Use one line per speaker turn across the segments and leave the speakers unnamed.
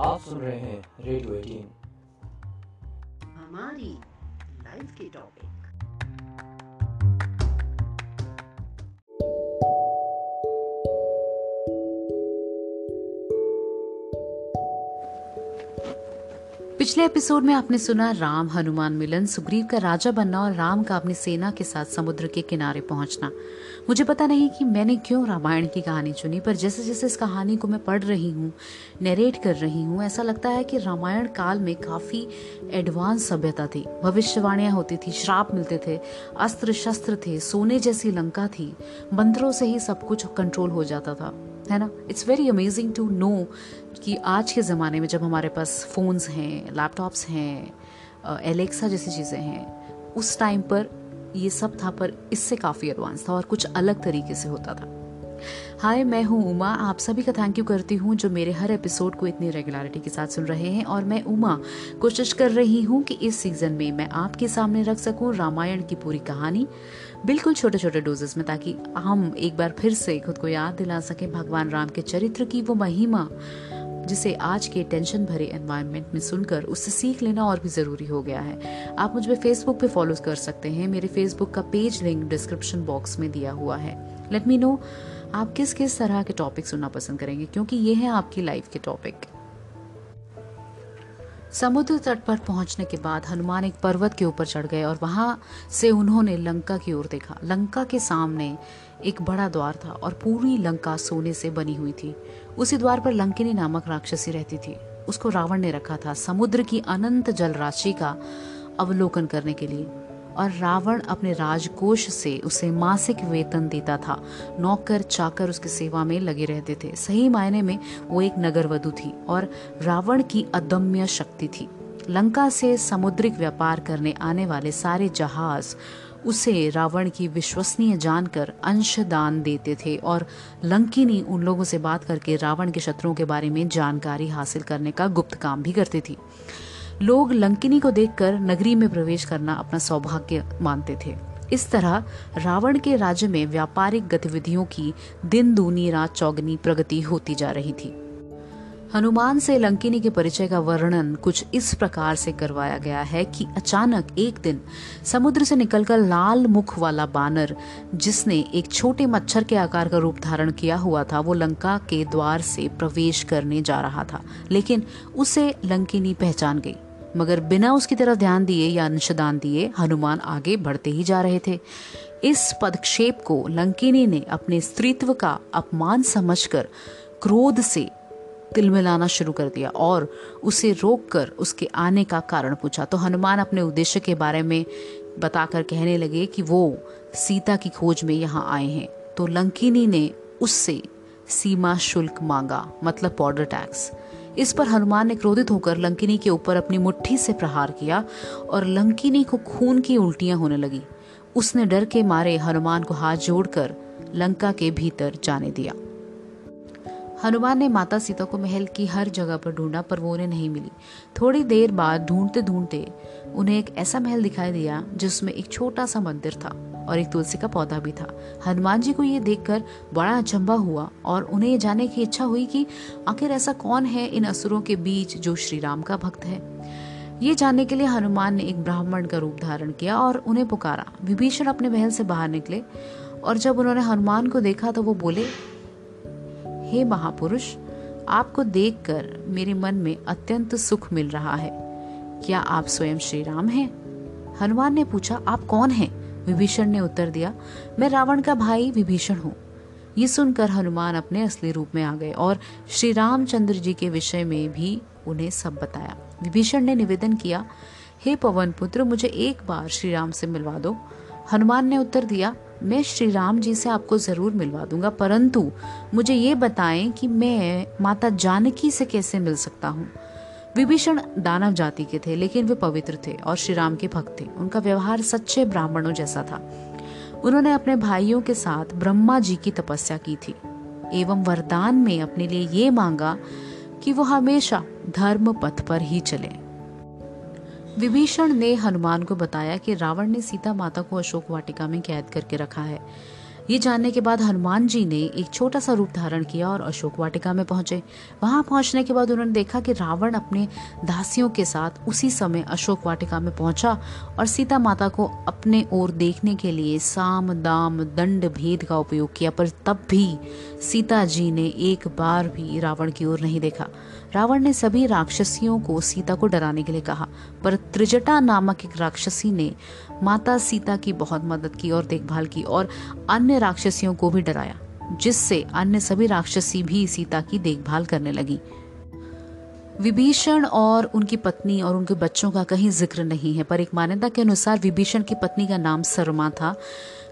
आप सुन रहे हैं रेडियो एटीन।
हमारी लाइफ के टॉपिक
पिछले एपिसोड में आपने सुना राम हनुमान मिलन सुग्रीव का राजा बनना और राम का अपनी सेना के साथ समुद्र के किनारे पहुँचना। मुझे पता नहीं कि मैंने क्यों रामायण की कहानी चुनी, पर जैसे जैसे इस कहानी को मैं पढ़ रही हूँ नरेट कर रही हूँ, ऐसा लगता है कि रामायण काल में काफ़ी एडवांस सभ्यता थी। भविष्यवाणियाँ होती थी, श्राप मिलते थे अस्त्र शस्त्र थे, सोने जैसी लंका थी मंत्रों से ही सब कुछ कंट्रोल हो जाता था, है ना? It's very amazing to know कि आज के ज़माने में जब हमारे पास फ़ोन्स हैं लैपटॉप्स हैं एलेक्सा जैसी चीज़ें हैं, उस टाइम पर ये सब था, पर इससे काफ़ी एडवांस था और कुछ अलग तरीके से होता था। हाय, मैं हूँ उमा। आप सभी का थैंक यू करती हूँ जो मेरे हर एपिसोड को इतनी रेगुलरिटी के साथ सुन रहे हैं और मैं उमा कोशिश कर रही हूँ कि इस सीज़न में मैं आपके सामने रख सकूँ रामायण की पूरी कहानी बिल्कुल छोटे छोटे डोजेस में, ताकि हम एक बार फिर से खुद को याद दिला सकें, भगवान राम के चरित्र की वो महिमा। जिसे आज के टेंशन भरे एनवायरनमेंट में सुनकर उससे सीख लेना और भी ज़रूरी हो गया है। आप मुझे फेसबुक पे फॉलो कर सकते हैं। मेरे फेसबुक का पेज लिंक डिस्क्रिप्शन बॉक्स में दिया हुआ है। लेट मी नो आप किस किस तरह के टॉपिक सुनना पसंद करेंगे, क्योंकि ये है आपकी लाइफ के टॉपिक समुद्र तट पर पहुँचने के बाद हनुमान एक पर्वत के ऊपर चढ़ गए और वहाँ से उन्होंने लंका की ओर देखा। लंका के सामने एक बड़ा द्वार था और पूरी लंका सोने से बनी हुई थी। उसी द्वार पर लंकिनी नामक राक्षसी रहती थी। उसको रावण ने रखा था समुद्र की अनंत जल राशि का अवलोकन करने के लिए। और रावण अपने राजकोष से उसे मासिक वेतन देता था। नौकर चाकर उसकी सेवा में लगे रहते थे। सही मायने में वो एक नगर वधु थी और रावण की अदम्य शक्ति थी। लंका से समुद्रिक व्यापार करने आने वाले सारे जहाज़ उसे रावण की विश्वसनीय जानकर अंश दान देते थे और लंकिनी उन लोगों से बात करके रावण के शत्रुओं के बारे में जानकारी हासिल करने का गुप्त काम भी करती थी। लोग लंकिनी को देखकर नगरी में प्रवेश करना अपना सौभाग्य मानते थे। इस तरह रावण के राज्य में व्यापारिक गतिविधियों की दिन दूनी रात चौगनी प्रगति होती जा रही थी। हनुमान से लंकिनी के परिचय का वर्णन कुछ इस प्रकार से करवाया गया है कि अचानक एक दिन समुद्र से निकलकर लाल मुख वाला बानर, जिसने एक छोटे मच्छर के आकार का रूप धारण किया हुआ था, वो लंका के द्वार से प्रवेश करने जा रहा था, लेकिन उसे लंकिनी पहचान गई। मगर बिना उसकी तरफ़ ध्यान दिए या अंशदान दिए, हनुमान आगे बढ़ते ही जा रहे थे। इस पदक्षेप को लंकिनी ने अपने स्त्रीत्व का अपमान समझकर क्रोध से तिलमिलाना शुरू कर दिया और उसे रोककर उसके आने का कारण पूछा। तो हनुमान अपने उद्देश्य के बारे में बताकर कहने लगे कि वो सीता की खोज में यहाँ आए हैं। तो लंकिनी ने उससे सीमा शुल्क मांगा मतलब बॉर्डर टैक्स इस पर हनुमान ने क्रोधित होकर लंकिनी के ऊपर अपनी मुट्ठी से प्रहार किया और लंकिनी को खून की उल्टियाँ होने लगी। उसने डर के मारे हनुमान को हाथ जोड़कर लंका के भीतर जाने दिया। हनुमान ने माता सीता को महल की हर जगह पर ढूंढा, पर वो उन्हें नहीं मिली। थोड़ी देर बाद ढूंढते ढूंढते उन्हें एक ऐसा महल दिखाई दिया, जिसमें एक छोटा सा मंदिर था और एक तुलसी का पौधा भी था। हनुमान जी को ये देखकर बड़ा अचंबा हुआ और उन्हें ये जानने की इच्छा हुई कि आखिर ऐसा कौन है इन असुरों के बीच जो श्री राम का भक्त है? ये जानने के लिए हनुमान ने एक ब्राह्मण का रूप धारण किया और उन्हें पुकारा। विभीषण अपने महल से बाहर निकले और जब उन्होंने हनुमान को देखा तो वो बोले हे महापुरुष, आपको देखकर मेरे मन में अत्यंत सुख मिल रहा है। क्या आप स्वयं श्री राम हैं? हनुमान ने पूछा, आप कौन हैं? विभीषण ने उत्तर दिया, मैं रावण का भाई विभीषण हूँ। ये सुनकर हनुमान अपने असली रूप में आ गए और श्री रामचंद्र जी के विषय में भी उन्हें सब बताया। विभीषण ने निवेदन किया, हे पवन पुत्र, मुझे एक बार श्री राम से मिलवा दो। हनुमान ने उत्तर दिया मैं श्री राम जी से आपको ज़रूर मिलवा दूँगा, परंतु मुझे ये बताएँ कि मैं माता जानकी से कैसे मिल सकता हूँ? विभीषण दानव जाति के थे, लेकिन वे पवित्र थे और श्री राम के भक्त थे। उनका व्यवहार सच्चे ब्राह्मणों जैसा था। उन्होंने अपने भाइयों के साथ ब्रह्मा जी की तपस्या की थी। एवं वरदान में अपने लिए ये मांगा कि वो हमेशा धर्म पथ पर ही चले। विभीषण ने हनुमान को बताया कि रावण ने सीता माता को अशोक वाटिका में कैद करके रखा है। ये जानने के बाद हनुमान जी ने एक छोटा सा रूप धारण किया और अशोक वाटिका में पहुँचे। वहाँ पहुँचने के बाद उन्होंने देखा कि रावण अपने दासियों के साथ उसी समय अशोक वाटिका में पहुँचा और सीता माता को अपने ओर देखने के लिए साम, दाम, दंड, भेद का उपयोग किया, पर तब भी सीता जी ने एक बार भी रावण की ओर नहीं देखा। रावण ने सभी राक्षसियों को सीता को डराने के लिए कहा, पर त्रिजटा नामक एक राक्षसी ने माता सीता की बहुत मदद की और देखभाल की और अन्य राक्षसियों को भी डराया, जिससे अन्य सभी राक्षसी भी सीता की देखभाल करने लगी। विभीषण और उनकी पत्नी और उनके बच्चों का कहीं ज़िक्र नहीं है, पर एक मान्यता के अनुसार विभीषण की पत्नी का नाम सरमा था,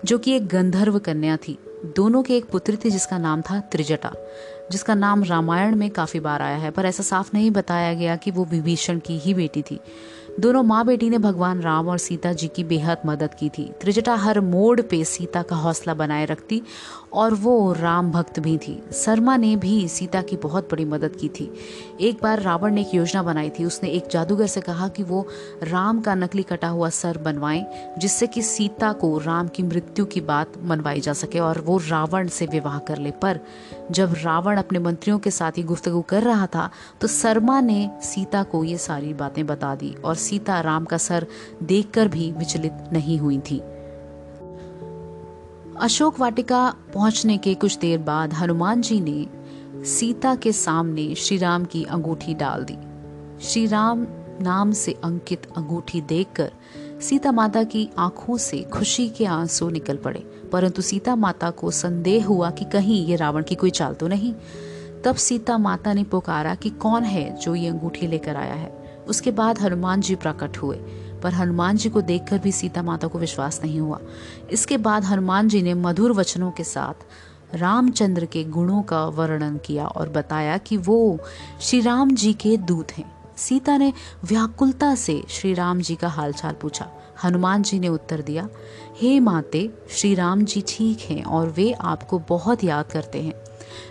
जो कि एक गंधर्व कन्या थी। दोनों के एक पुत्री थी, जिसका नाम था त्रिजटा, जिसका नाम रामायण में काफ़ी बार आया है, पर ऐसा साफ़ नहीं बताया गया कि वो विभीषण की ही बेटी थी। दोनों माँ बेटी ने भगवान राम और सीता जी की बेहद मदद की थी। त्रिजटा हर मोड़ पे सीता का हौसला बनाए रखती और वो राम भक्त भी थी। शर्मा ने भी सीता की बहुत बड़ी मदद की थी। एक बार रावण ने एक योजना बनाई थी। उसने एक जादूगर से कहा कि वो राम का नकली कटा हुआ सर बनवाएँ, जिससे कि सीता को राम की मृत्यु की बात मनवाई जा सके और वो रावण से विवाह कर ले। पर जब रावण अपने मंत्रियों के साथ ही गुफ्तगु कर रहा था तो शर्मा ने सीता को ये सारी बातें बता दी और सीता राम का सर देखकर भी विचलित नहीं हुई थी। अशोक वाटिका पहुँचने के कुछ देर बाद हनुमान जी ने सीता के सामने श्री राम की अंगूठी डाल दी। श्री राम नाम से अंकित अंगूठी देखकर सीता माता की आँखों से खुशी के आँसू निकल पड़े, परंतु सीता माता को संदेह हुआ कि कहीं ये रावण की कोई चाल तो नहीं। तब सीता माता ने पुकारा कि कौन है जो ये अंगूठी लेकर आया है? उसके बाद हनुमान जी प्रकट हुए, पर हनुमान जी को देखकर भी सीता माता को विश्वास नहीं हुआ। इसके बाद हनुमान जी ने मधुर वचनों के साथ रामचंद्र के गुणों का वर्णन किया और बताया कि वो श्री राम जी के दूत हैं। सीता ने व्याकुलता से श्री राम जी का हालचाल पूछा। हनुमान जी ने उत्तर दिया, हे माते श्री राम जी ठीक हैं और वे आपको बहुत याद करते हैं।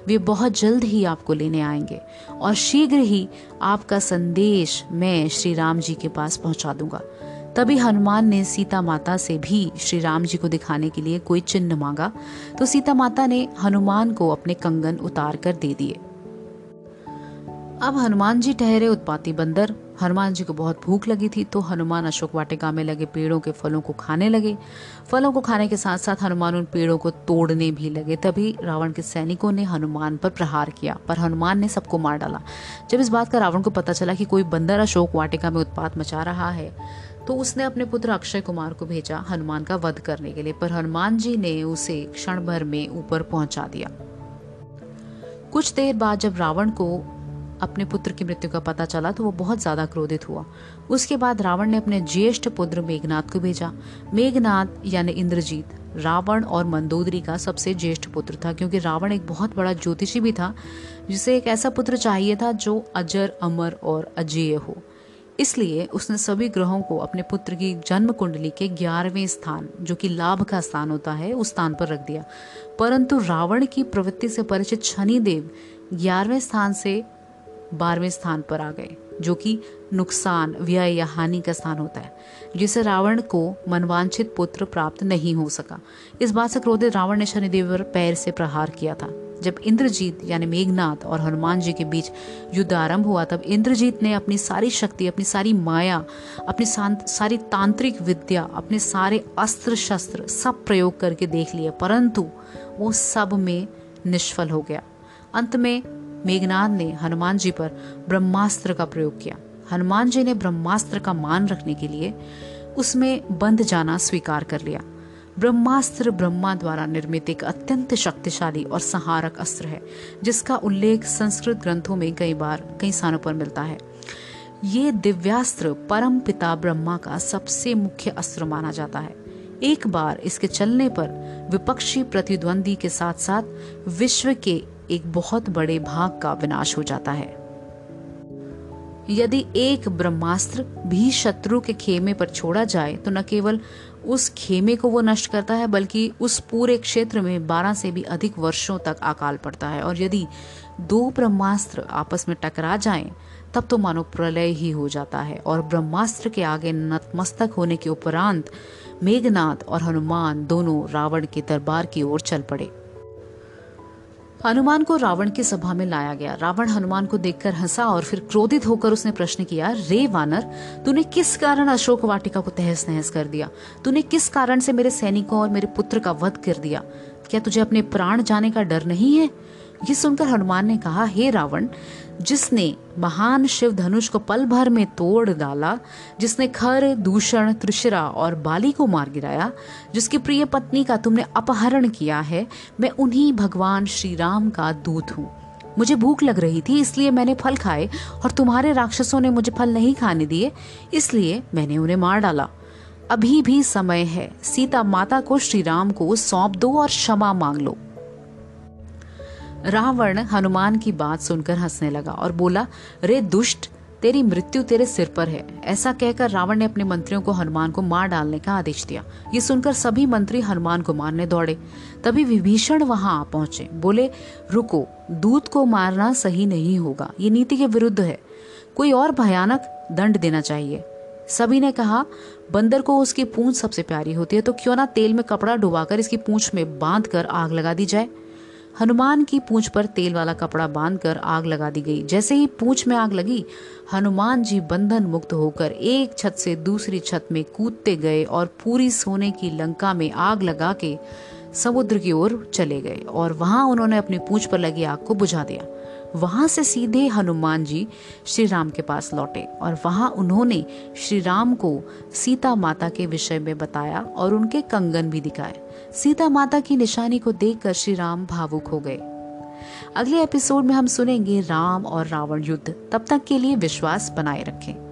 वे बहुत जल्द ही आपको लेने आएँगे और शीघ्र ही आपका संदेश मैं श्री राम जी के पास पहुँचा दूँगा। तभी हनुमान ने सीता माता से भी श्री राम जी को दिखाने के लिए कोई चिन्ह मांगा तो सीता माता ने हनुमान को अपने कंगन उतार कर दे दिए। अब हनुमान जी ठहरे उत्पाती बंदर। हनुमान जी को बहुत भूख लगी थी तो हनुमान अशोक वाटिका में लगे पेड़ों के फलों को खाने लगे। फलों को खाने के साथ साथ हनुमान उन पेड़ों को तोड़ने भी लगे। तभी रावण के सैनिकों ने हनुमान पर प्रहार किया, पर हनुमान ने सबको मार डाला। जब इस बात का रावण को पता चला कि कोई बंदर अशोक वाटिका में उत्पात मचा रहा है तो उसने अपने पुत्र अक्षय कुमार को भेजा हनुमान का वध करने के लिए, पर हनुमान जी ने उसे क्षण भर में ऊपर पहुँचा दिया। कुछ देर बाद जब रावण को अपने पुत्र की मृत्यु का पता चला तो वो बहुत ज़्यादा क्रोधित हुआ। उसके बाद रावण ने अपने ज्येष्ठ पुत्र मेघनाथ को भेजा। मेघनाथ यानी इंद्रजीत, रावण और मंदोदरी का सबसे ज्येष्ठ पुत्र था, क्योंकि रावण एक बहुत बड़ा ज्योतिषी भी था, जिसे एक ऐसा पुत्र चाहिए था जो अजर, अमर और अजेय हो। इसलिए उसने सभी ग्रहों को अपने पुत्र की जन्म कुंडली के ग्यारहवें स्थान, जो कि लाभ का स्थान होता है, उस स्थान पर रख दिया। परंतु रावण की प्रवृत्ति से परिचित शनिदेव ग्यारहवें स्थान से बारहवें स्थान पर आ गए, जो कि नुकसान, व्यय या हानि का स्थान होता है जिसे रावण को मनवांछित पुत्र प्राप्त नहीं हो सका। इस बात से क्रोधित रावण ने शनिदेव पर पैर से प्रहार किया था। जब इंद्रजीत, यानी मेघनाथ और हनुमान जी के बीच युद्ध आरंभ हुआ, तब इंद्रजीत ने अपनी सारी शक्ति, अपनी सारी माया, अपनी सारी तांत्रिक विद्या, अपने सारे अस्त्र शस्त्र सब प्रयोग करके देख लिए, परंतु वो सब में निष्फल हो गया। अंत में मेघनाथ ने हनुमान जी पर ब्रह्मास्त्र का प्रयोग किया। हनुमान जी ने ब्रह्मास्त्र का मान रखने के लिए उसमें बंद जाना स्वीकार कर लिया। ब्रह्मास्त्र ब्रह्मा द्वारा निर्मित एक अत्यंत शक्तिशाली और सहारक अस्त्र है, जिसका उल्लेख संस्कृत ग्रंथों में कई बार, कई स्थानों पर मिलता है। ये दिव्यास्त्र परम पिता ब्रह्मा का सबसे मुख्य अस्त्र माना जाता है। एक बार इसके चलने पर विपक्षी प्रतिद्वंदी के साथ साथ विश्व के एक बहुत बड़े भाग का विनाश हो जाता है। यदि एक ब्रह्मास्त्र भी शत्रु के खेमे पर छोड़ा जाए तो न केवल उस खेमे को वो नष्ट करता है, बल्कि उस पूरे क्षेत्र में 12 से भी अधिक वर्षों तक अकाल पड़ता है। और यदि दो ब्रह्मास्त्र आपस में टकरा जाएँ, तब तो मानो प्रलय ही हो जाता है। और ब्रह्मास्त्र के आगे नतमस्तक होने के उपरांत मेघनाथ और हनुमान दोनों रावण के दरबार की ओर चल पड़े। हनुमान को रावण की सभा में लाया गया। रावण हनुमान को देखकर हंसा और फिर क्रोधित होकर उसने प्रश्न किया, रे वानर, तूने किस कारण अशोक वाटिका को तहस नहस कर दिया? तूने किस कारण से मेरे सैनिकों और मेरे पुत्र का वध कर दिया? क्या तुझे अपने प्राण जाने का डर नहीं है? ये सुनकर हनुमान ने कहा, हे रावण जिसने महान शिव धनुष को पल भर में तोड़ डाला, जिसने खर, दूषण त्रिशरा और बाली को मार गिराया, जिसकी प्रिय पत्नी का तुमने अपहरण किया है, मैं उन्हीं भगवान श्री राम का दूत हूँ। मुझे भूख लग रही थी, इसलिए मैंने फल खाए और तुम्हारे राक्षसों ने मुझे फल नहीं खाने दिए, इसलिए मैंने उन्हें मार डाला। अभी भी समय है, सीता माता को श्री राम को सौंप दो और क्षमा मांग लो। रावण हनुमान की बात सुनकर हंसने लगा और बोला, रे दुष्ट, तेरी मृत्यु तेरे सिर पर है। ऐसा कहकर रावण ने अपने मंत्रियों को हनुमान को मार डालने का आदेश दिया। ये सुनकर सभी मंत्री हनुमान को मारने दौड़े। तभी विभीषण वहाँ आ पहुँचे। बोले, रुको, दूत को मारना सही नहीं होगा। ये नीति के विरुद्ध है। कोई और भयानक दंड देना चाहिए। सभी ने कहा, बंदर को उसकी पूंछ सबसे प्यारी होती है तो क्यों ना तेल में कपड़ा डुबाकर इसकी पूंछ में बाँध कर आग लगा दी जाए? हनुमान की पूंछ पर तेल वाला कपड़ा बांधकर आग लगा दी गई। जैसे ही पूंछ में आग लगी, हनुमान जी बंधन मुक्त होकर एक छत से दूसरी छत में कूदते गए और पूरी सोने की लंका में आग लगा के समुद्र की ओर चले गए और वहाँ उन्होंने अपनी पूंछ पर लगी आग को बुझा दिया। वहाँ से सीधे हनुमान जी श्री राम के पास लौटे और वहाँ उन्होंने श्री राम को सीता माता के विषय में बताया और उनके कंगन भी दिखाए। सीता माता की निशानी को देखकर श्री राम भावुक हो गए। अगले एपिसोड में हम सुनेंगे राम और रावण युद्ध, तब तक के लिए विश्वास बनाए रखें।